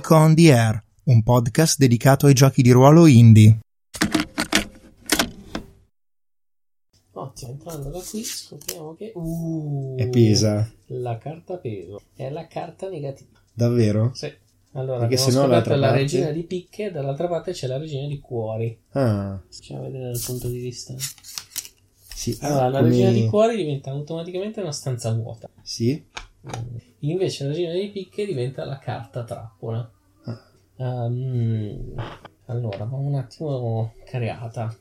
Geek on the Air, un podcast dedicato ai giochi di ruolo indie. Ottimo, entrando da qui scopriamo che... Uh, È pesa. La carta peso. È la carta negativa. Davvero? Sì. Allora, Perché abbiamo scoperto la parte- regina di picche e dall'altra parte c'è la regina di cuori. Ah, Facciamo vedere dal punto di vista. sì. Allora, Ah, la come- regina di cuori diventa automaticamente una stanza vuota. Sì? Invece la regina di picche diventa la carta trappola. Ah. Ehm, allora, va un attimo creata.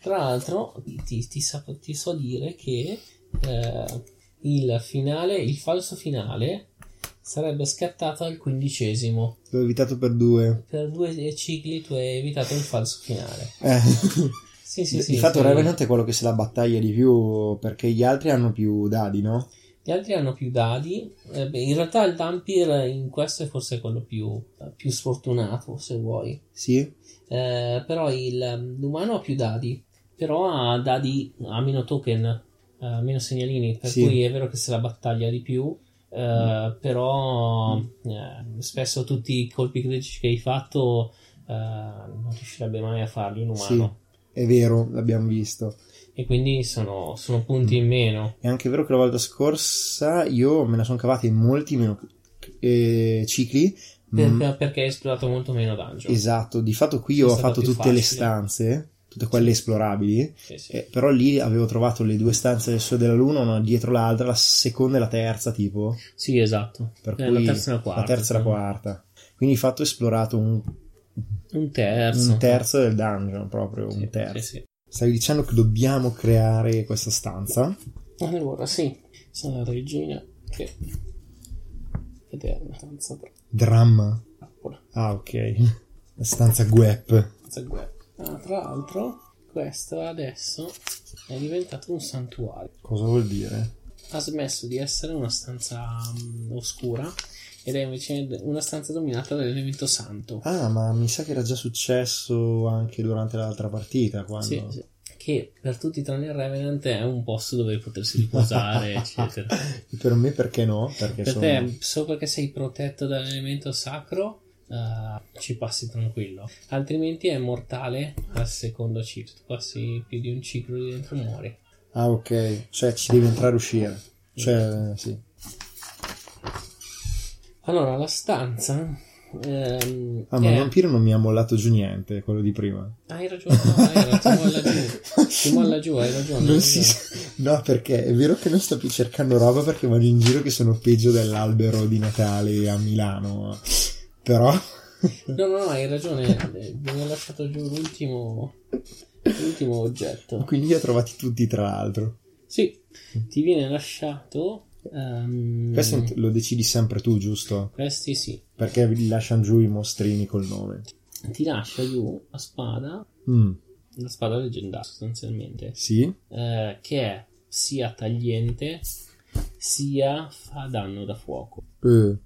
Tra l'altro, ti, ti sa- ti so dire che eh, il finale, il falso finale, sarebbe scattato al quindicesimo. L'ho evitato per due. Per due cicli tu hai evitato il falso finale. Eh. Sì, sì, sì. Di fatto sì. Revenant è quello che se la battaglia di più perché gli altri hanno più dadi, no? Gli altri hanno più dadi. Eh, beh, in realtà il Dampir in questo è forse quello più, più sfortunato, se vuoi. Sì? Eh, però il, l'umano ha più dadi. Però ha dadi, ha meno token, eh, meno segnalini. Per Sì. cui è vero che se la battaglia di più. eh, però eh, spesso tutti i colpi critici che hai fatto eh, non riuscirebbe mai a farli Sì. umano. È vero, l'abbiamo visto. E quindi sono, sono punti in meno. È anche vero che la volta scorsa io me la sono cavata in molti meno eh, cicli. Mm, Perché, hai esplorato molto meno dungeon. esatto, di fatto qui ho fatto tutte le facile. stanze, tutte quelle esplorabili. Sì, sì. Eh, però lì avevo trovato le due stanze del Sole della Luna, una dietro l'altra, la seconda e la terza, tipo. Sì, esatto. Per Eh, cui la terza e la quarta. la terza e la quarta. Quindi di fatto ho esplorato un, Un terzo. un terzo del dungeon, proprio Sì, un terzo. sì, sì. Stavi dicendo che dobbiamo creare questa stanza? Allora, sì. Sono la regina che... Ed è una stanza Dramma. Ah, ok. La stanza Guep. Stanza web. Ah, tra l'altro, questo adesso è diventato un santuario. Cosa vuol dire? Ha smesso di essere una stanza mm, oscura ed è invece una stanza dominata dall'elemento santo. Ah, ma mi sa che era già successo anche durante l'altra partita. Quando... Sì, sì. Che per tutti tranne il Revenant è un posto dove potersi riposare, eccetera. per me perché no? Perché Per sono... te, solo perché sei protetto dall'elemento sacro, eh, ci passi tranquillo. Altrimenti è mortale al secondo ciclo. Tu passi più di un ciclo lì dentro muori. Ah, ok. Cioè ci devi entrare e uscire. Cioè, sì. Allora, la stanza. ehm, Ah, ma è- il vampiro non mi ha mollato giù niente, quello di prima. Hai ragione, no, ragione, ti molla giù. Ti molla giù, hai ragione. Non si No, perché è vero che non sto più cercando roba perché vado in giro che sono peggio dell'albero di Natale a Milano. Però... No, no, no, hai ragione. eh, Mi ha lasciato giù l'ultimo, l'ultimo oggetto. Quindi li ho trovati tutti, tra l'altro. Sì, ti viene lasciato. Ehm, Questo lo decidi sempre tu, giusto? Questi sì. Perché vi lasciano giù i mostrini col nome. Ti lascia giù la spada, Mm, la spada leggendaria sostanzialmente, sì? eh, che è sia tagliente sia fa danno da fuoco. Eh.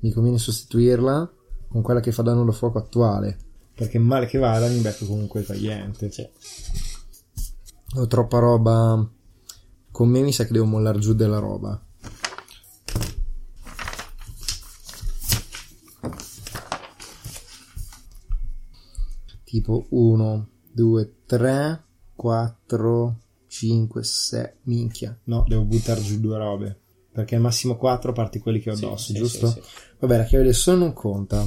Mi conviene sostituirla con quella che fa danno da fuoco attuale. Perché male che vada mi becco comunque tagliente. Cioè, Ho troppa roba. Con me mi sa che devo mollare giù della roba. Tipo 1, 2, 3, 4, 5, 6. Minchia. No, devo buttare giù due robe. Perché al massimo 4 parti quelli che ho addosso, sì, giusto? sì, sì. Vabbè, la chiave del sole non conta.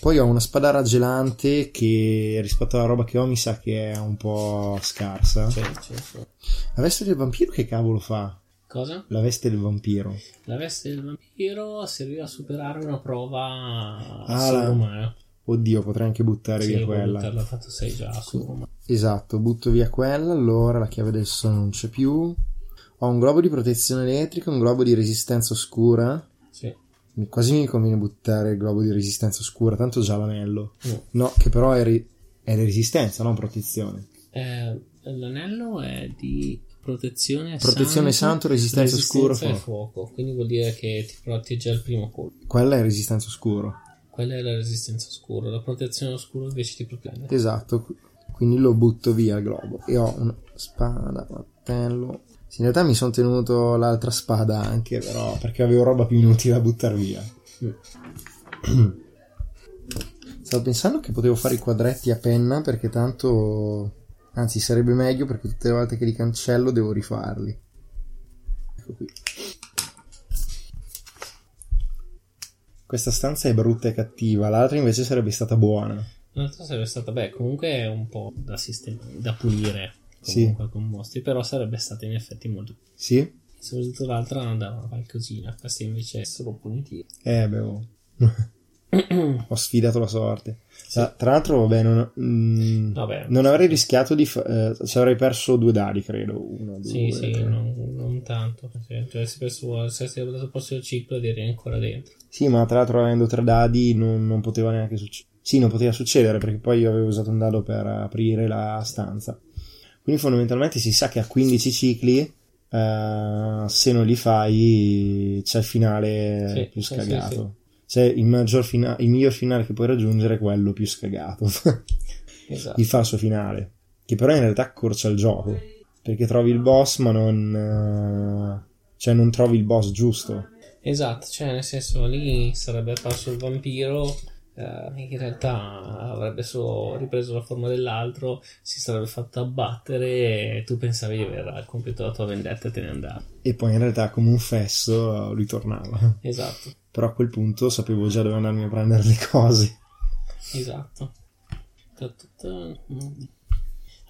Poi ho una spada raggelante che rispetto alla roba che ho mi sa che è un po' scarsa. Sì, sì, sì. La veste del vampiro che cavolo fa? Cosa? La veste del vampiro. La veste del vampiro serviva a superare una prova Ah, la- sovrumana. Oddio, potrei anche buttare Sì, via quella. buttarla, fatto sei già sovrumana. Esatto, butto via quella. Allora la chiave del sole non c'è più. Ho un globo di protezione elettrica, un globo di resistenza oscura. Sì. Quasi mi conviene buttare il globo di resistenza oscura, tanto già l'anello. No. No, che però è, ri- è resistenza, non protezione. Eh, l'anello è di protezione, Protezione santo, resistenza oscura, e fuoco. fuoco. Quindi vuol dire che ti protegge al primo colpo. Quella è resistenza oscuro. Quella è la resistenza oscura. La protezione oscura invece ti protegge. Esatto, qu- quindi lo butto via il globo. E ho una spada, martello. Sì, in realtà mi sono tenuto l'altra spada anche, però, perché avevo roba più inutile da buttare via. Stavo pensando che potevo fare i quadretti a penna perché tanto... Anzi, sarebbe meglio perché tutte le volte che li cancello devo rifarli. Ecco qui. Questa stanza è brutta e cattiva, l'altra invece sarebbe stata buona. L'altra sarebbe stata, beh, comunque è un po' da sistemare, da pulire Sì. comunque con mostri, però sarebbe stata in effetti molto. Sì? Soprattutto l'altra andava qualcosina, questa invece è solo punitiva. Eh, beh, oh. ho sfidato la sorte. Tra, tra l'altro, vabbè, non, mm, Vabbè. non avrei rischiato di... Fa- eh, ci avrei perso due dadi, credo. Uno, due, Sì, sì, non, non tanto. Sì, Cioè, se perso, se avessi dato posto il ciclo, direi ancora dentro. Sì, ma tra l'altro avendo tre dadi non, non poteva neanche succedere. Sì, non poteva succedere perché poi io avevo usato un dado per aprire la stanza. Quindi fondamentalmente si sa che a 15 cicli, eh, se non li fai, c'è il finale Sì, più sì, scagato. Cioè il, fina- il miglior finale che puoi raggiungere è quello più scagato. Esatto. il falso finale. Che però in realtà accorcia il gioco. Perché trovi il boss ma non... eh, cioè non trovi il boss giusto. Esatto, cioè nel senso lì sarebbe apparso il vampiro, in realtà avrebbe solo ripreso la forma dell'altro, si sarebbe fatto abbattere e tu pensavi di aver compiuto la tua vendetta e te ne andavi. E poi in realtà come un fesso ritornava. Esatto, Però a quel punto sapevo già dove andarmi a prendere le cose. esatto.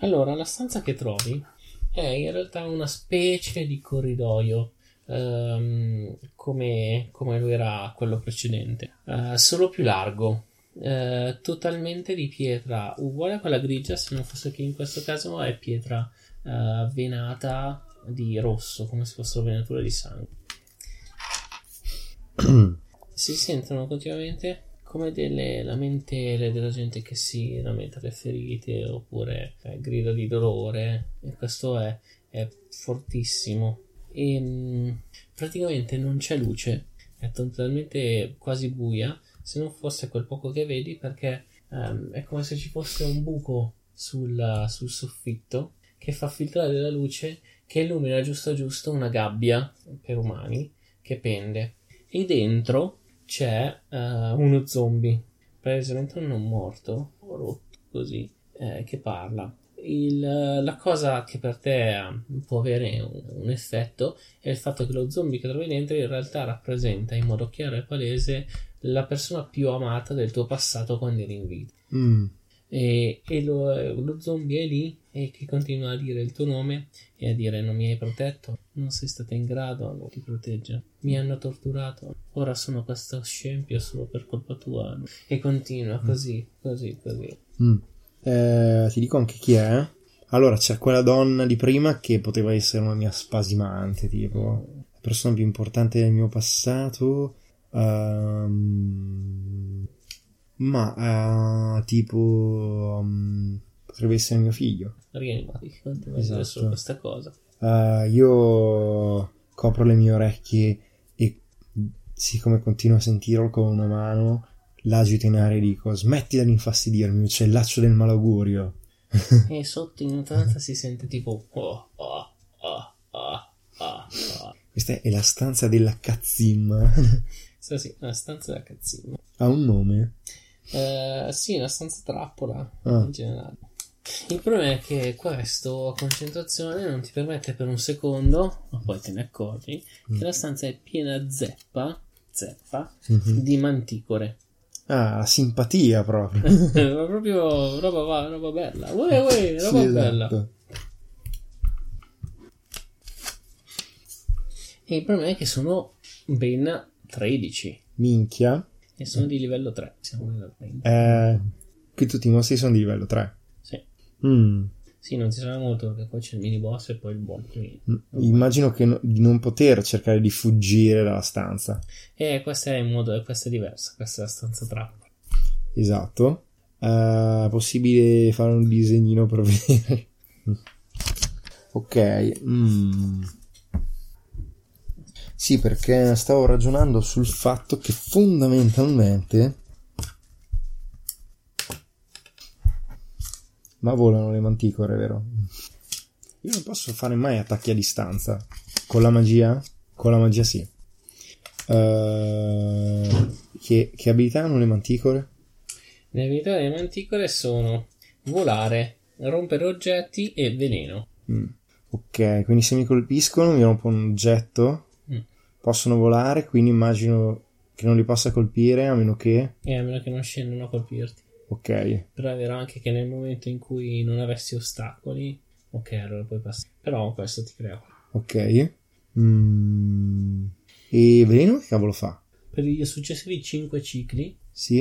Allora, la stanza che trovi è in realtà una specie di corridoio. Ehm, come, come lo era quello precedente, eh, solo più largo, eh, totalmente di pietra. Uguale a quella grigia, se non fosse che in questo caso è pietra eh, venata di rosso, come se fossero venature di sangue. si sentono continuamente come delle lamentele della gente che si lamenta le ferite oppure eh, grida di dolore. E questo è, è fortissimo e mh, praticamente non c'è luce è totalmente quasi buia se non fosse quel poco che vedi perché ehm, è come se ci fosse un buco sul, sul soffitto che fa filtrare la luce che illumina giusto giusto una gabbia per umani che pende e dentro c'è eh, uno zombie, palesemente un non morto, rotto così, eh, che parla. Il- la cosa che per te può avere un, un effetto è il fatto che lo zombie che trovi dentro in realtà rappresenta in modo chiaro e palese la persona più amata del tuo passato quando eri in vita. Mm. E, e lo, lo zombie è lì e che continua a dire il tuo nome e a dire non mi hai protetto, non sei stata in grado non ti protegge, mi hanno torturato, ora sono questo scempio solo per colpa tua e continua così, così, così. Mm. Eh, ti dico anche chi è. Allora, c'è quella donna di prima che poteva essere una mia spasimante, tipo la persona più importante del mio passato. ehm, ma eh, tipo um, potrebbe essere mio figlio. Rianimati, Esatto. solo questa cosa. Eh, io copro le mie orecchie e siccome continuo a sentirlo con una mano, l'agito in aria e dico smettila di infastidirmi, uccellaccio del malaugurio. E sotto in lontananza si sente tipo oh, oh, oh, oh, oh, oh. Questa è la stanza della cazzimma. Sì, sì, una stanza da cazzino. ha un nome? Eh, sì, una stanza trappola Ah. in generale. Il problema è che questo a concentrazione non ti permette per un secondo, ma poi te ne accorgi, che la stanza è piena zeppa, zeppa Mhm. di manticore. Ah, simpatia proprio. Ma proprio roba, roba bella. Uè, uè, roba Sì, bella. esatto. E il problema è che sono ben 13 Minchia. e sono di livello 3. Siamo livello 20. Eh, qui tutti i mostri sono di livello 3. Sì. Mm. Sì, non ti sarà molto perché poi c'è il mini boss e poi il boss. Mm. Immagino che no- di non poter cercare di fuggire dalla stanza. E questa è in modo, questa è diversa, questa è la stanza trappola. Esatto. Eh, possibile fare un disegnino per vedere. ok. mm. Sì, perché stavo ragionando sul fatto che fondamentalmente... Ma volano le manticore, vero? Io non posso fare mai attacchi a distanza. Con la magia? Con la magia sì. Uh, che, che abilità hanno le manticore? Le abilità delle manticore sono volare, rompere oggetti e veleno. Mm. Ok, quindi se mi colpiscono mi rompo un oggetto. Mm. Possono volare, quindi immagino che non li possa colpire a meno che... E a meno che non scendano a colpirti. Ok. Però è vero anche che nel momento in cui non avessi ostacoli, ok, allora puoi passare. Però questo ti crea. Ok. Mm. E veleno che cavolo fa? Per i successivi 5 cicli, Sì?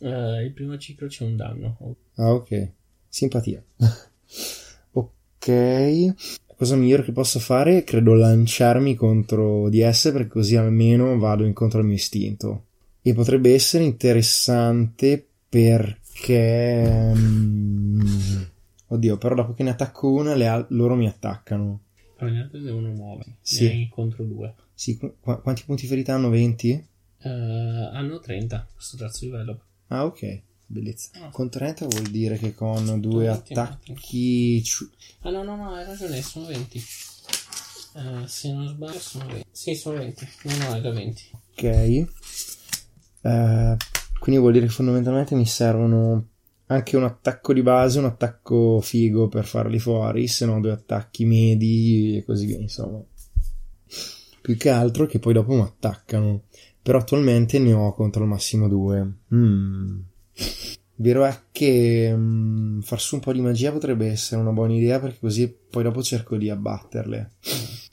eh, il primo ciclo c'è un danno. Ah, ok. Simpatia. ok. Cosa migliore che posso fare? Credo lanciarmi contro di esse perché così almeno vado incontro al mio istinto. E potrebbe essere interessante perché... mm, Oddio, però dopo che ne attacco una, le al- loro mi attaccano. Però gli altri devono muoversi. Sì. Contro due. Sì, qu- qu- quanti punti ferita hanno? 20? Eh, hanno 30 questo terzo livello. Ah, ok. Bellezza. Ah. Con 30 vuol dire che con due attacchi... Ah no, no, no, hai ragione, sono 20. Eh, se non sbaglio sono 20. Sì, sono 20. No, no, era 20. Ok. Eh, quindi vuol dire che fondamentalmente mi servono anche un attacco di base, un attacco figo per farli fuori, se no due attacchi medi e così via, insomma. Più che altro che poi dopo mi attaccano. Però attualmente ne ho contro il massimo due. Mm. Vero è che mm, far su un po' di magia potrebbe essere una buona idea perché così poi dopo cerco di abbatterle.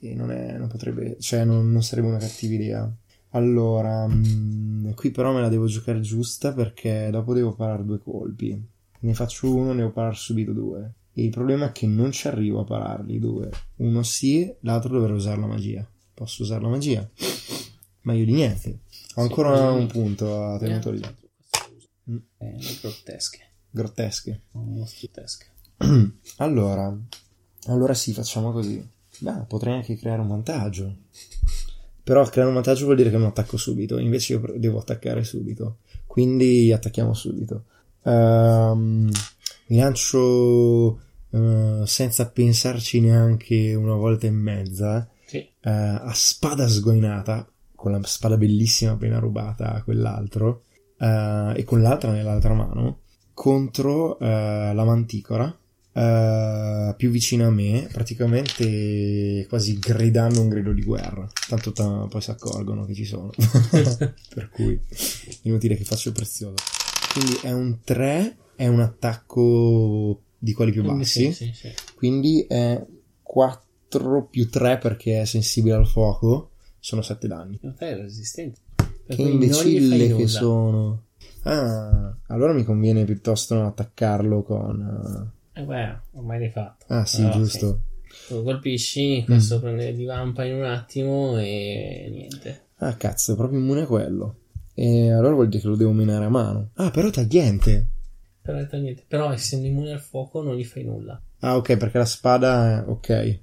E non, è, non potrebbe, cioè non, non sarebbe una cattiva idea. Allora, mm, qui però me la devo giocare giusta perché dopo devo parare due colpi. Ne faccio uno, ne devo parare subito due. E il problema è che non ci arrivo a pararli due. Uno sì, l'altro dovrò usare la magia. Posso usare la magia? Meglio di niente. Ho ancora un punto a tenuto lì. Mm. Eh, grottesche. Grottesche. Mostruesche. Allora, allora sì, facciamo così. Beh, potrei anche creare un vantaggio. Però creare un vantaggio vuol dire che non attacco subito, invece io devo attaccare subito. Quindi attacchiamo subito. Ehm, mi lancio eh, senza pensarci neanche una volta e mezza Sì. eh, a spada sgoinata, con la spada bellissima appena rubata a quell'altro, eh, e con l'altra nell'altra mano, contro la manticora, eh, più vicina a me, praticamente quasi gridando un grido di guerra. Tanto ta- poi si accorgono che ci sono. per cui inutile che faccio il prezioso. Quindi è un 3, è un attacco di quelli più Quindi bassi. Sì, sì, sì. Quindi è 4 più 3 perché è sensibile al fuoco. Sono 7 danni. È resistente. Per Che imbecille che sono. Ah, allora mi conviene piuttosto non attaccarlo con. Eh beh, ormai l'hai fatto. Ah, sì, Allora, giusto. sì. Lo colpisci, questo prende di vampa in un attimo e niente. Ah, cazzo, è proprio immune a quello. E allora vuol dire che lo devo minare a mano. Ah, però è tagliente. Però, è niente. Però essendo immune al fuoco non gli fai nulla. Ah, ok, perché la spada è. Ok.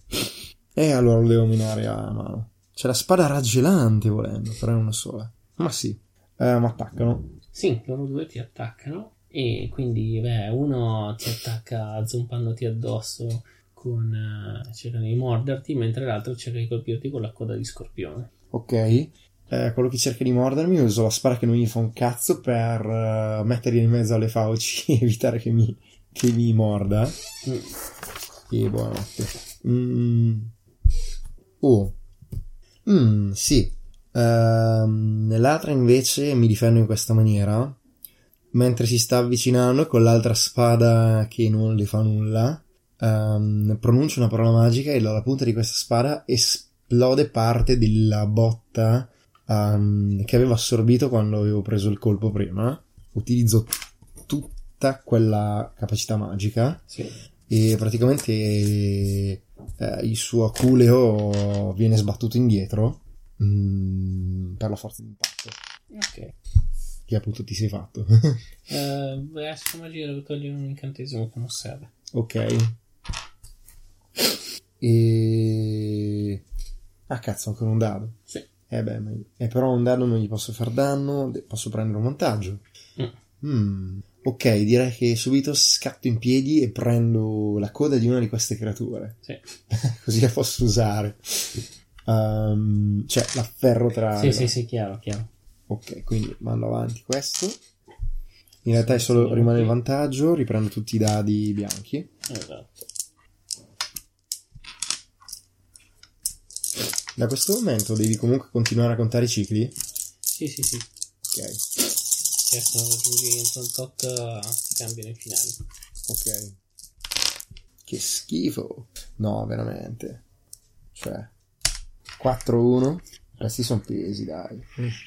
E allora lo devo minare a mano. C'è la spada raggelante volendo, però è una sola. Ma sì. Eh, ma attaccano. Sì, loro due ti attaccano e quindi beh, uno ti attacca zompandoti addosso con eh, cercando di morderti, mentre l'altro cerca di colpirti con la coda di scorpione. Ok. Eh, quello che cerca di mordermi uso la spada che non gli fa un cazzo per eh, mettergli in mezzo alle fauci e evitare che mi, che mi morda. Mm. E buonanotte. Mm. Oh. Mm, sì. Ehm, nell'altra invece mi difendo in questa maniera. Mentre si sta avvicinando con l'altra spada che non le fa nulla. ehm, pronuncio una parola magica e dalla punta di questa spada esplode parte della botta ehm, che avevo assorbito quando avevo preso il colpo prima. Utilizzo tutta quella capacità magica Sì. e praticamente eh, il suo aculeo viene sbattuto indietro mm, per la forza d'impatto Ok. Che appunto ti sei fatto. Eh, beh, adesso magia devo togliere un incantesimo che non serve. ok. E... Ah cazzo, ancora un dado. Sì. Eh beh, ma... eh, però un dado non gli posso far danno, posso prendere un vantaggio. Mm. Mm. Ok, direi che subito scatto in piedi e prendo la coda di una di queste creature. Sì. Così la posso usare. Um, cioè, l'afferro tra... Sì, sì, sì, chiaro, chiaro. Ok, quindi mando avanti questo. In realtà è solo rimane il vantaggio, riprendo tutti i dadi bianchi. Esatto. Da questo momento devi comunque continuare a contare i cicli? Sì, sì, sì. Ok, se non raggiungi entro un tot eh, ti cambiano i finali. ok. Che schifo. No, veramente. Cioè, 4-1. Questi sono pesi, dai.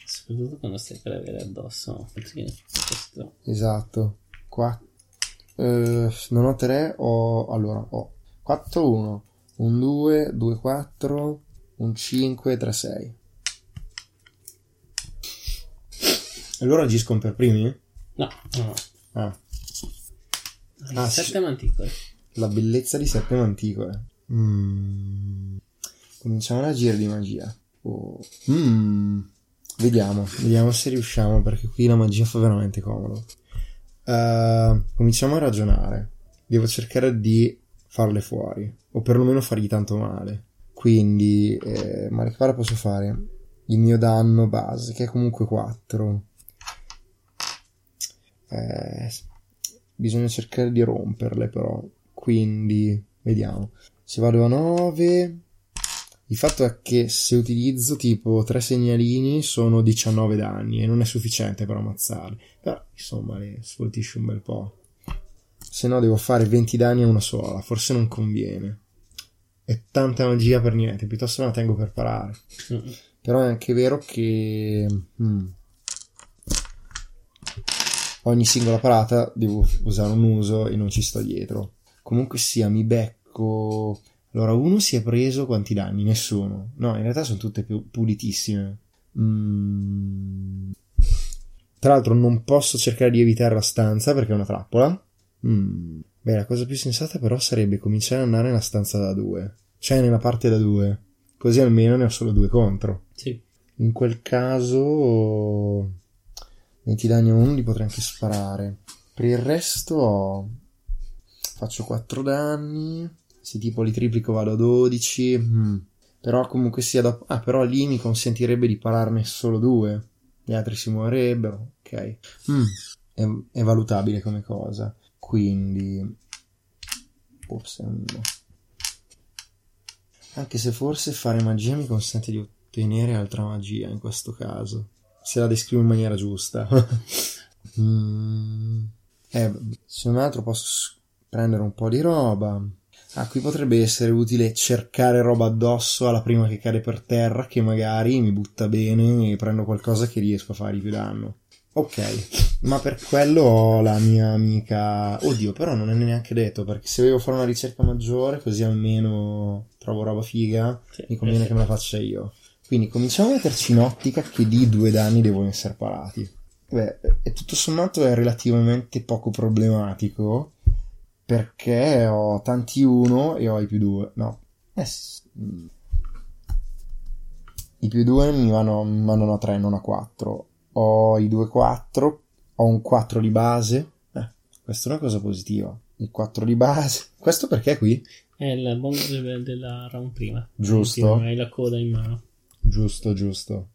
Soprattutto quando stai per avere addosso. Esatto. Qua... eh, non ho 3, ho... Allora, ho 4-1, un 2, 2-4, un 5, 3-6. E loro agiscono per primi? No, no, no. Ah, Ah. Sette manticole. la bellezza di sette manticole. Mm. Cominciamo a agire di magia. Oh. Mm. Vediamo, vediamo se riusciamo, perché qui la magia fa veramente comodo. Eh, cominciamo a ragionare. Devo cercare di farle fuori, o perlomeno fargli tanto male. Quindi, eh, ma che cosa posso fare? Il mio danno base, che è comunque 4. Eh, bisogna cercare di romperle però. Quindi, vediamo. Se vado a 9, il fatto è che se utilizzo tipo 3 segnalini sono 19 danni e non è sufficiente per ammazzarli. Però, insomma, le sfoltisce un bel po'. Se no devo fare 20 danni a una sola, forse non conviene. È tanta magia per niente, piuttosto la tengo per parare. Però è anche vero che mm, ogni singola parata devo usare un uso e non ci sto dietro. Comunque sia, mi becco. Allora, uno si è preso quanti danni? Nessuno. No, in realtà sono tutte più pulitissime. Mm. Tra l'altro, non posso cercare di evitare la stanza perché è una trappola. Mm. Beh, la cosa più sensata però sarebbe cominciare ad andare nella stanza da due. Cioè nella parte da due. Così almeno ne ho solo due contro. Sì. In quel caso 20 danni a uno li potrei anche sparare. Per il resto faccio 4 danni. Se tipo li triplico vado a 12. mm. Però comunque sia dopo... Ah, però lì mi consentirebbe di pararne solo due. Gli altri si muoverebbero. Ok. Mm. È, è valutabile come cosa. Quindi... Forse. Anche se forse fare magia mi consente di ottenere altra magia in questo caso. Se la descrivo in maniera giusta. Mm. Eh, se non altro posso prendere un po' di roba. Ah, qui potrebbe essere utile cercare roba addosso alla prima che cade per terra, che magari mi butta bene e prendo qualcosa che riesco a fargli più danno. Ok, ma per quello ho la mia amica. Oddio, però non è neanche detto perché se devo fare una ricerca maggiore, così almeno trovo roba figa, Sì, mi conviene sì. che me la faccia io. Quindi cominciamo a metterci in ottica che di due danni devono essere parati. Beh, tutto sommato è relativamente poco problematico perché ho tanti 1 e ho i più 2. No, eh, mm. i più 2 mi vanno, mi mandano a 3, non a 4. Ho i 2 4, ho un 4 di base. Eh, questa è una cosa positiva. Il 4 di base. Questo perché qui? È il bonus del- della round prima. Giusto. Hai la coda in mano. Giusto, giusto.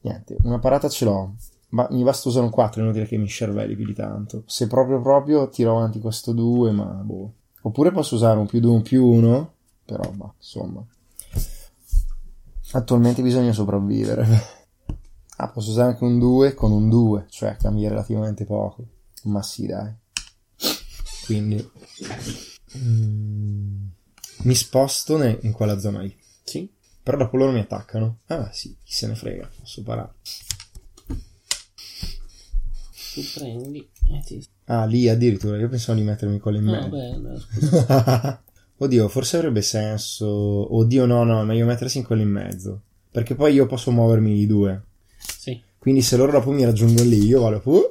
Niente, una parata ce l'ho. Ma mi basta usare un 4, è inutile che mi scervelli più di tanto. Se proprio proprio tiro avanti questo 2, ma boh. Oppure posso usare un più 2, un più 1. Però, ma, insomma. Attualmente bisogna sopravvivere. Ah, posso usare anche un 2 con un 2, cioè cambia relativamente poco. Ma sì, dai. Quindi... mm, mi sposto ne- in quella zona lì. Sì. Però dopo loro mi attaccano. Ah, sì, chi se ne frega, posso parare. Tu prendi e ti... Ah, lì addirittura, io pensavo di mettermi quello in No, mezzo. beh, no, scusa. Oddio, forse avrebbe senso. Oddio, no, no, è meglio mettersi in quello in mezzo. Perché poi io posso muovermi di due. Sì. Quindi se loro dopo mi raggiungono lì, io vado. Uh,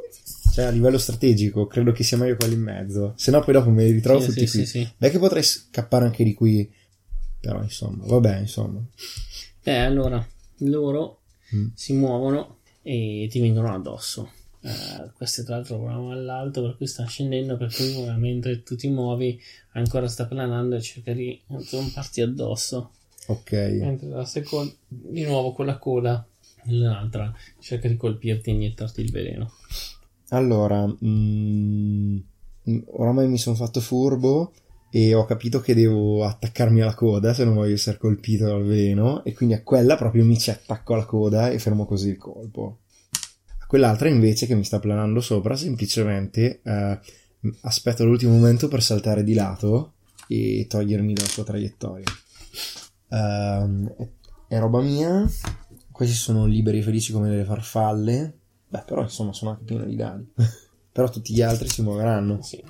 cioè, a livello strategico, credo che sia meglio quello in mezzo. Se no, poi dopo me li ritrovo Sì, tutti sì, qui. sì, sì. Beh, che potrei scappare anche di qui. Però, insomma, vabbè, insomma. Eh, allora, loro Mm. si muovono e ti vengono addosso. Eh, queste tra l'altro volano all'alto, per cui stanno scendendo, per cui mentre tu ti muovi ancora sta planando e cerca di zomparti addosso. Ok. Mentre la seconda, di nuovo con la coda, l'altra cerca di colpirti e iniettarti il veleno. Allora, mm, oramai mi sono fatto furbo e ho capito che devo attaccarmi alla coda se non voglio essere colpito dal veleno e quindi a quella proprio mi ci attacco alla coda e fermo così il colpo. Quell'altra invece che mi sta planando sopra semplicemente eh, aspetto l'ultimo momento per saltare di lato e togliermi dalla sua traiettoria. Uh, è roba mia, questi sono liberi e felici come delle farfalle, beh però insomma sono anche pieni di dadi, però tutti gli altri si muoveranno. Sì.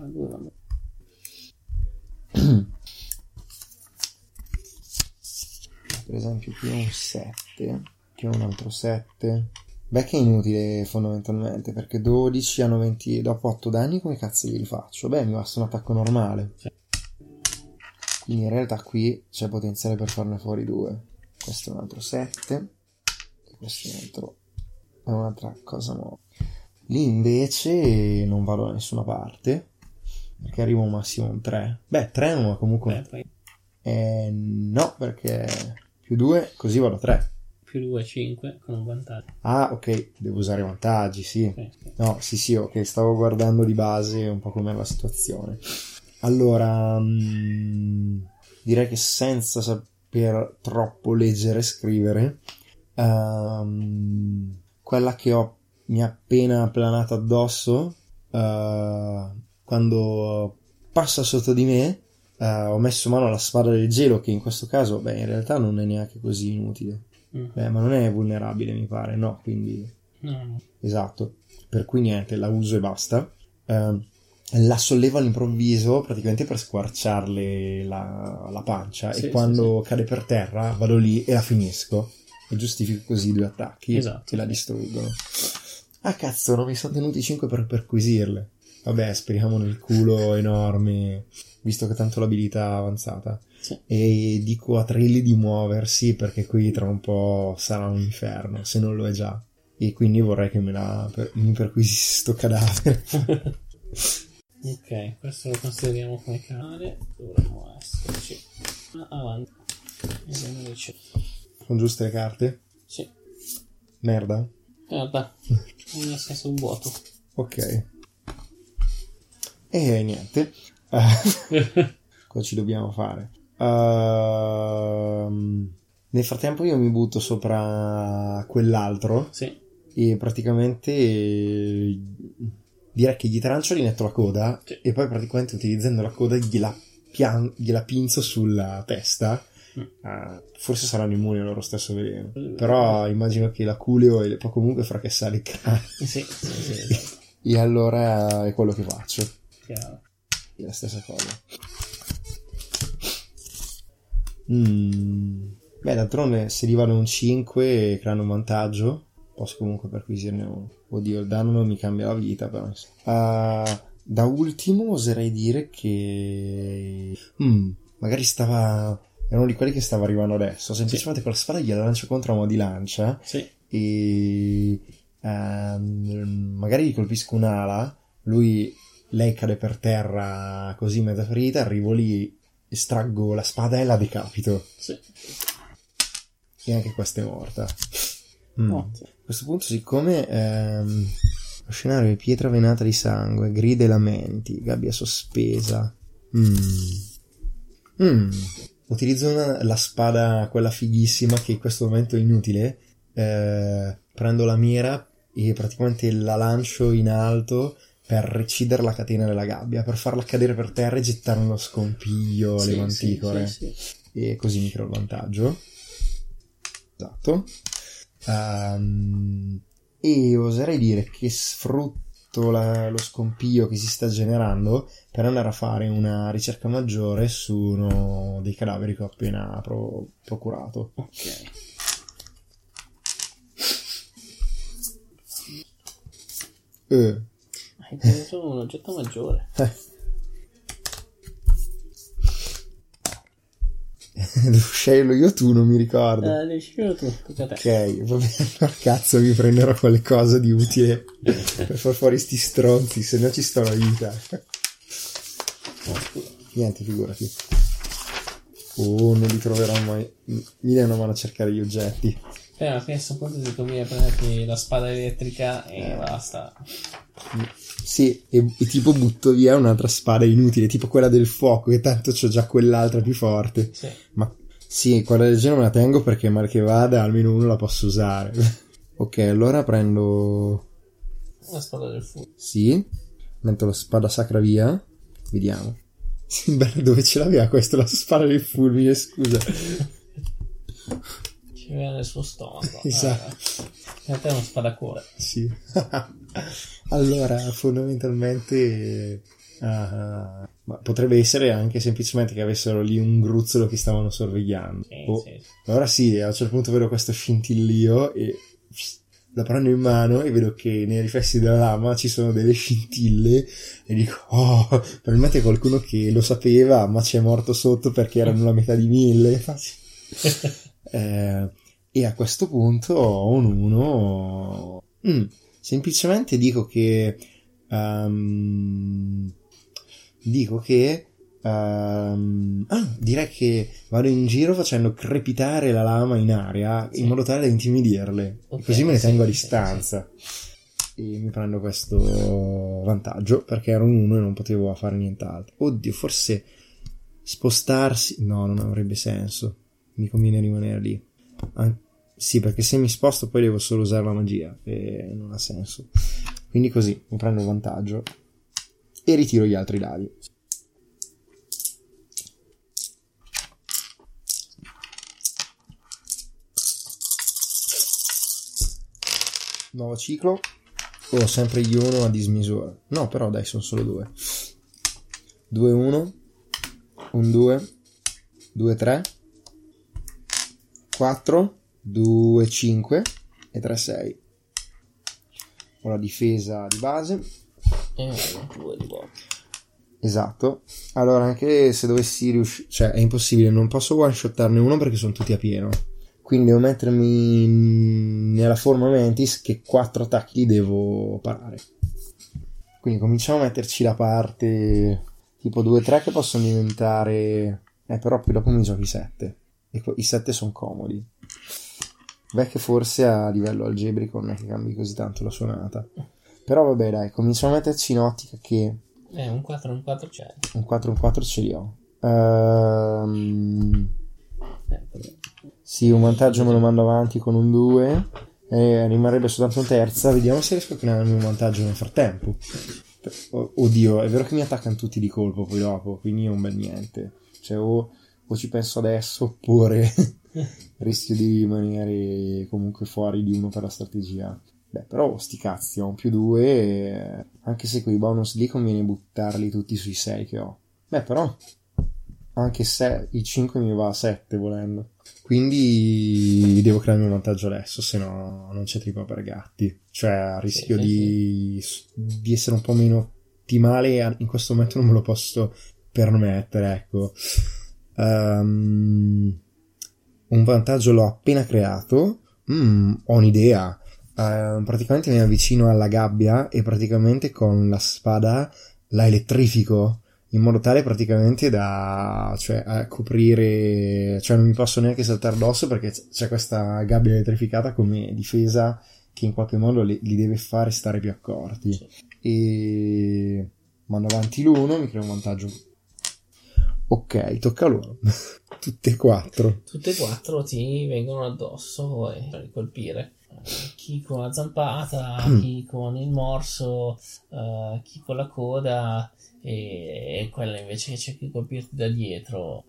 Allora, per esempio qui ho un 7 qui ho un altro 7 beh che è inutile fondamentalmente perché 12 hanno 20 dopo 8 danni come cazzo li rifaccio beh mi basta un attacco normale. Quindi in realtà qui c'è potenziale per farne fuori due. Questo è un altro 7 e questo è un altro è un'altra cosa nuova. Lì invece non vado da nessuna parte perché arrivo a un massimo un 3 beh 3 non ma comunque beh, poi eh, no, perché più 2, così vado a 3. Più 2, 5 con un vantaggio. Ah, ok, devo usare vantaggi, sì. Sì, sì. No, sì, sì, ok, stavo guardando di base un po' com'è la situazione. Allora, mm, direi che senza saper troppo leggere e scrivere, ehm, quella che ho mi ha appena planato addosso, eh, quando passa sotto di me, eh, ho messo mano alla spada del gelo, che in questo caso, beh, in realtà non è neanche così inutile. Mm. Beh, ma non è vulnerabile, mi pare, no, quindi No, no. esatto. Per cui niente, la uso e basta. Eh, la sollevo all'improvviso praticamente per squarciarle la, la pancia Sì, e quando sì, cade per terra vado lì e la finisco e giustifico così i due attacchi Esatto, e la distruggono. Ah cazzo, non mi sono tenuti 5 per perquisirle. Vabbè, speriamo nel culo enorme, visto che tanto l'abilità è avanzata. Sì. E dico a Trilli di muoversi perché qui tra un po' sarà un inferno, se non lo è già. E quindi vorrei che me la per- mi perquisisse sto cadavere. Ok, questo lo consideriamo come canale. Dovremmo esserci. Ah, avanti. Sono giuste le carte? Sì. Merda. Guarda, nel senso un vuoto. Ok. E niente. Cosa ci dobbiamo fare? Ehm, nel frattempo io mi butto sopra quell'altro Sì. e praticamente eh, direi che gli trancioli netto la coda Sì. e poi praticamente utilizzando la coda gliela, pian- gliela pinzo sulla testa. Eh, forse saranno immuni al loro stesso veleno. Però immagino che la culeo e le può comunque fracassare il cranio. Sì, sì, sì. E allora è quello che faccio. Chiaro. È la stessa cosa. Mm. Beh, d'altronde se gli vale un 5 creano un vantaggio. Posso comunque perquisirne uno. Oddio, il danno non mi cambia la vita, però. Ah, da ultimo oserei dire che... Mm, magari stava... Era uno di quelli che stava arrivando adesso. Semplicemente con la spada gliela lancio contro a mo' di lancia Sì. e ehm, magari gli colpisco un'ala, lui, lei cade per terra così mezza ferita, arrivo lì, estraggo la spada e la decapito. Sì. E anche questa è morta. Mm. A questo punto, siccome ehm, lo scenario è pietra venata di sangue, grida e lamenti, gabbia sospesa. Mm. Mm. Utilizzo una- la spada, quella fighissima che in questo momento è inutile. Eh, prendo la mira e praticamente la lancio in alto per recidere la catena della gabbia, per farla cadere per terra e gettare uno scompiglio alle Sì, manticore sì, sì, e così mi creo il vantaggio. Esatto. Ehm, e oserei dire che sfrutto la- lo scompiglio che si sta generando per andare a fare una ricerca maggiore su uno dei cadaveri che ho appena pro- procurato. Ok. Eh, Hai tenuto un oggetto maggiore. eh. Devo sceglierlo io tu, non mi ricordo. Eh, devi scegliere tu, tocca a te. Ok, va bene, allora cazzo mi prenderò qualcosa di utile per far fuori sti stronzi, se no ci sto la vita. Niente, figurati. Oh, non li troverò mai. Mi dai una mano a cercare gli oggetti. Eh, ma penso appunto se tu vieni a prenderti la spada elettrica e basta. Sì, e, e tipo butto via un'altra spada inutile, tipo quella del fuoco, che tanto c'ho già quell'altra più forte. Sì. Ma sì, quella del genere me la tengo perché mal che vada almeno uno la posso usare. ok, allora prendo... La spada del fuoco. Sì, metto la spada sacra via. Vediamo. Beh, dove ce l'aveva questa la spada del fulmine, scusa. Ci aveva nel suo stomaco. Esatto. Eh, a te è una spada cuore. Sì. allora, fondamentalmente... ah, ma potrebbe essere anche semplicemente che avessero lì un gruzzolo che stavano sorvegliando. Sì, Oh, sì. Allora sì, a un certo punto vedo questo scintillio e la prendo in mano e vedo che nei riflessi della lama ci sono delle scintille e dico, oh, probabilmente è qualcuno che lo sapeva ma ci è morto sotto perché erano la metà di mille. Eh, e a questo punto ho un 1. Mm, semplicemente dico che... ehm, dico che... ehm, ah, direi che vado in giro facendo crepitare la lama in aria Sì. in modo tale da intimidirle. Ok, così me ne sì, tengo a sì, distanza. E mi prendo questo vantaggio perché ero un 1 e non potevo fare nient'altro. Oddio, forse spostarsi... No, non avrebbe senso. Mi conviene rimanere lì. An- sì, perché se mi sposto poi devo solo usare la magia e non ha senso. Quindi così mi prendo il vantaggio e ritiro gli altri dadi. Nuovo ciclo. Ho sempre gli 1 a dismisura. No, però dai, sono solo due. 2 1 1 2 2 3 4 2 5 e 3 6. Ho la difesa di base. E uno, due di volta. Esatto. Allora, anche se dovessi riuscire, cioè è impossibile, non posso one shottarne uno perché sono tutti a pieno. Quindi devo mettermi nella forma Mantis che quattro attacchi li devo parare. Quindi cominciamo a metterci da parte tipo 2-3 che possono diventare... Eh, però poi dopo mi giochi 7. E i 7 sono comodi. Beh, che forse a livello algebrico non è che cambi così tanto la suonata. Però vabbè, dai, cominciamo a metterci in ottica che Eh, un 4 un 4 c'è. un 4 un 4 ce li ho. Ehm, Eh, sì, un vantaggio me lo mando avanti con un 2. E rimarrebbe soltanto un terza. Vediamo se riesco a crearmi un vantaggio nel frattempo. O- Oddio, è vero che mi attaccano tutti di colpo poi dopo, quindi è un bel niente. Cioè, o, o ci penso adesso, oppure rischio di rimanere comunque fuori di uno per la strategia. Beh, però sti cazzi, ho un più 2, anche se quei bonus lì conviene buttarli tutti sui 6 che ho. Beh, però, anche se i 5 mi va a 7 volendo. Quindi devo crearmi un vantaggio adesso, se no non c'è trippa per gatti. Cioè, a rischio sì, di, di essere un po' meno ottimale, in questo momento non me lo posso permettere, ecco. Ehm, un vantaggio l'ho appena creato. Mm, ho un'idea. Ehm, praticamente mi avvicino alla gabbia e praticamente con la spada la elettrifico in modo tale praticamente da cioè, coprire, cioè non mi posso neanche saltare addosso perché c'è questa gabbia elettrificata come difesa che in qualche modo li, li deve fare stare più accorti. E mando avanti l'uno, mi creo un vantaggio. Ok, tocca a loro. Tutte e quattro. Tutte e quattro ti vengono addosso e per colpire. Eh, Chi con la zampata, Mm. chi con il morso, eh, chi con la coda e, e quella invece che cerca di colpirti da dietro.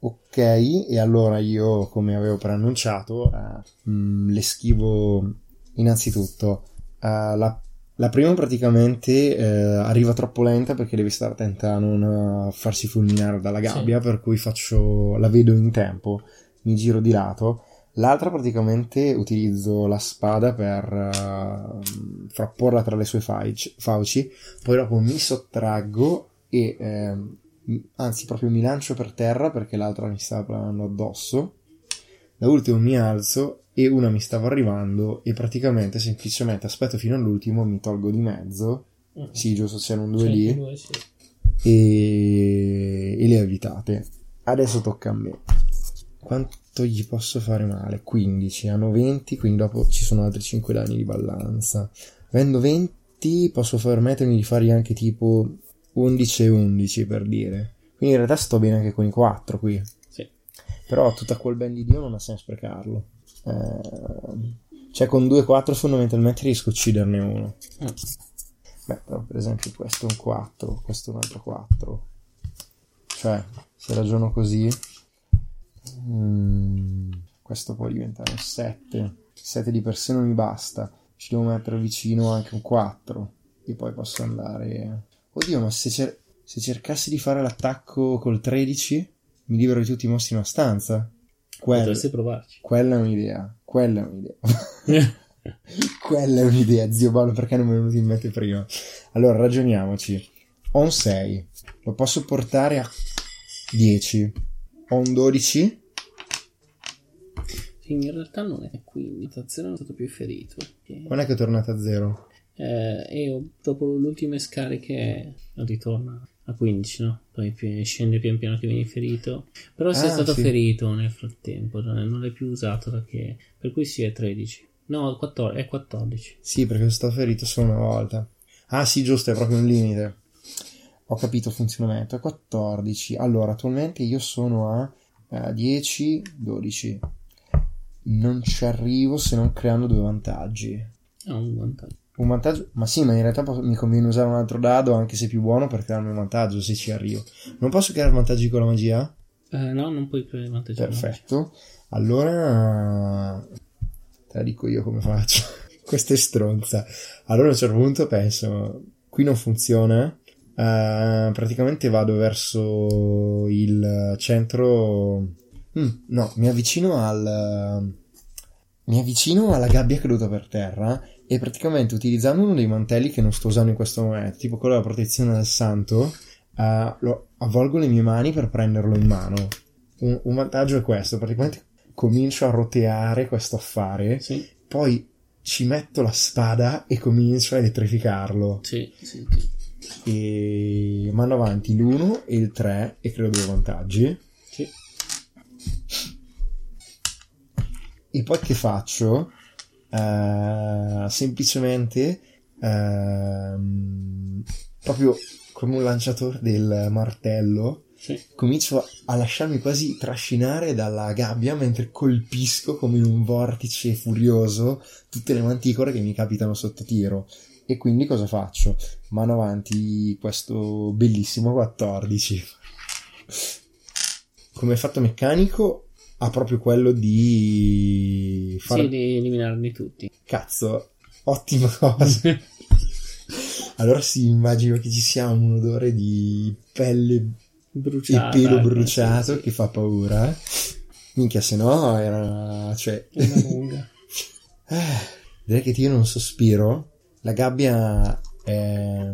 Ok, e allora io, come avevo preannunciato, eh, mm, le schivo innanzitutto. eh, la, la prima praticamente eh, arriva troppo lenta perché deve stare attenta a non eh, farsi fulminare dalla gabbia, per cui faccio, la vedo in tempo, mi giro di lato. L'altra praticamente utilizzo la spada per eh, frapporla tra le sue fauci, fauci, poi dopo mi sottraggo e eh, anzi proprio mi lancio per terra perché l'altra mi stava planando addosso. Da ultimo mi alzo e una mi stava arrivando e praticamente semplicemente aspetto fino all'ultimo, mi tolgo di mezzo. Mm. Sì, giusto, c'erano due Sì, lì due, sì. e... e le evitate. Adesso tocca a me. Quanto gli posso fare male? 15, hanno 20, quindi dopo ci sono altri 5 danni di ballanza. Avendo 20 posso permettermi di fargli anche tipo 11 e 11 per dire. Quindi in realtà sto bene anche con i 4 qui. Sì. Però tutta quel ben di Dio non ha senso sprecarlo. Ehm, cioè con 2 e 4 fondamentalmente riesco a ucciderne uno. Mm. Beh, però per esempio questo è un 4, questo è un altro 4. Cioè, se ragiono così, mm, questo può diventare un 7. 7 di per sé non mi basta. Ci devo mettere vicino anche un 4. E poi posso andare... Oddio, ma se, cer- se cercassi di fare l'attacco col 13, mi libero di tutti i mostri in una stanza. Quello, Potresti provarci. quella è un'idea. Quella è un'idea. Quella è un'idea, zio Paolo, perché non mi è venuto in mente prima? Allora, ragioniamoci. Ho un 6, lo posso portare a 10. Ho un 12, Sì, in realtà non è 15, Tazzero è stato più ferito. perché- quando è che è tornato a 0? Eh, e dopo le ultime scariche ritorna a 15, no? Poi scende pian piano che viene ferito. Però sei Ah, stato sì. ferito nel frattempo, non l'hai più usato perché... Per cui sì, è 13. No, 14, è 14. Sì, perché sono stato ferito solo una volta. Ah, sì, giusto, è proprio un limite. Ho capito il funzionamento. È 14. Allora, attualmente io sono a eh, 10, 12. Non ci arrivo se non creando due vantaggi. Ha un vantaggio. Un vantaggio? Ma sì, ma in realtà posso- mi conviene usare un altro dado, anche se più buono, per crearmi un vantaggio se ci arrivo. Non posso creare vantaggi con la magia? Eh, no, non puoi creare vantaggio. Perfetto. Allora, te la dico io come faccio. Questa è stronza. Allora a un certo punto penso, qui non funziona. Eh, praticamente vado verso il centro. Mm, no, mi avvicino al. Mi avvicino alla gabbia caduta per terra e praticamente utilizzando uno dei mantelli che non sto usando in questo momento, tipo quello della protezione del santo, eh, lo avvolgo le mie mani per prenderlo in mano. Un, un vantaggio è questo, praticamente comincio a roteare questo affare, Sì, poi ci metto la spada e comincio a elettrificarlo. sì, sì. sì. E mando avanti l'1 e il 3 e creo due vantaggi. Sì. E poi che faccio? Eh, semplicemente ehm, proprio come un lanciatore del martello sì. comincio a lasciarmi quasi trascinare dalla gabbia mentre colpisco come in un vortice furioso tutte le manticore che mi capitano sotto tiro. E quindi cosa faccio? Mano avanti questo bellissimo 14. Come fatto meccanico ha proprio quello di fare Sì, di eliminarli tutti. Cazzo, ottima cosa. allora sì, immagino che ci sia un odore di pelle Bruciata. e pelo ecco, bruciato sì, che fa paura. Minchia, se no era... cioè... Una lunga. Eh, direi che io non sospiro. La gabbia è,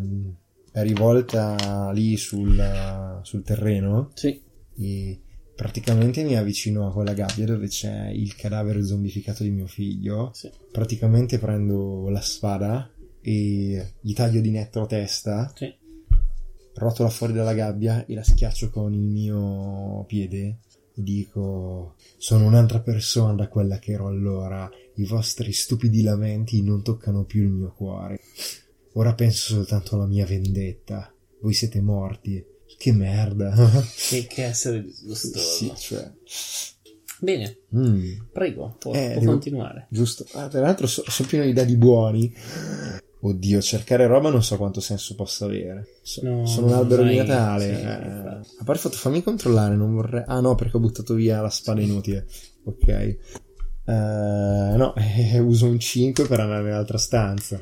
è rivolta lì sul, sul terreno Sì. e praticamente mi avvicino a quella gabbia dove c'è il cadavere zombificato di mio figlio. Sì. Praticamente prendo la spada e gli taglio di netto la testa, Sì. rotola fuori dalla gabbia e la schiaccio con il mio piede e dico sono un'altra persona da quella che ero allora i vostri stupidi lamenti non toccano più il mio cuore ora penso soltanto alla mia vendetta voi siete morti che merda Che, che essere disgustoso. sì cioè Bene, mm, prego, può, Eh, può devo- continuare. giusto ah, tra l'altro so- sono pieno di dadi buoni Oddio, cercare roba non so quanto senso possa avere. So- No, sono un albero di Natale. sì, eh. A parte fatto, fammi controllare, non vorrei... Ah no, perché ho buttato via la spada inutile. Ok. Eh, no, uso un 5 per andare nell'altra stanza.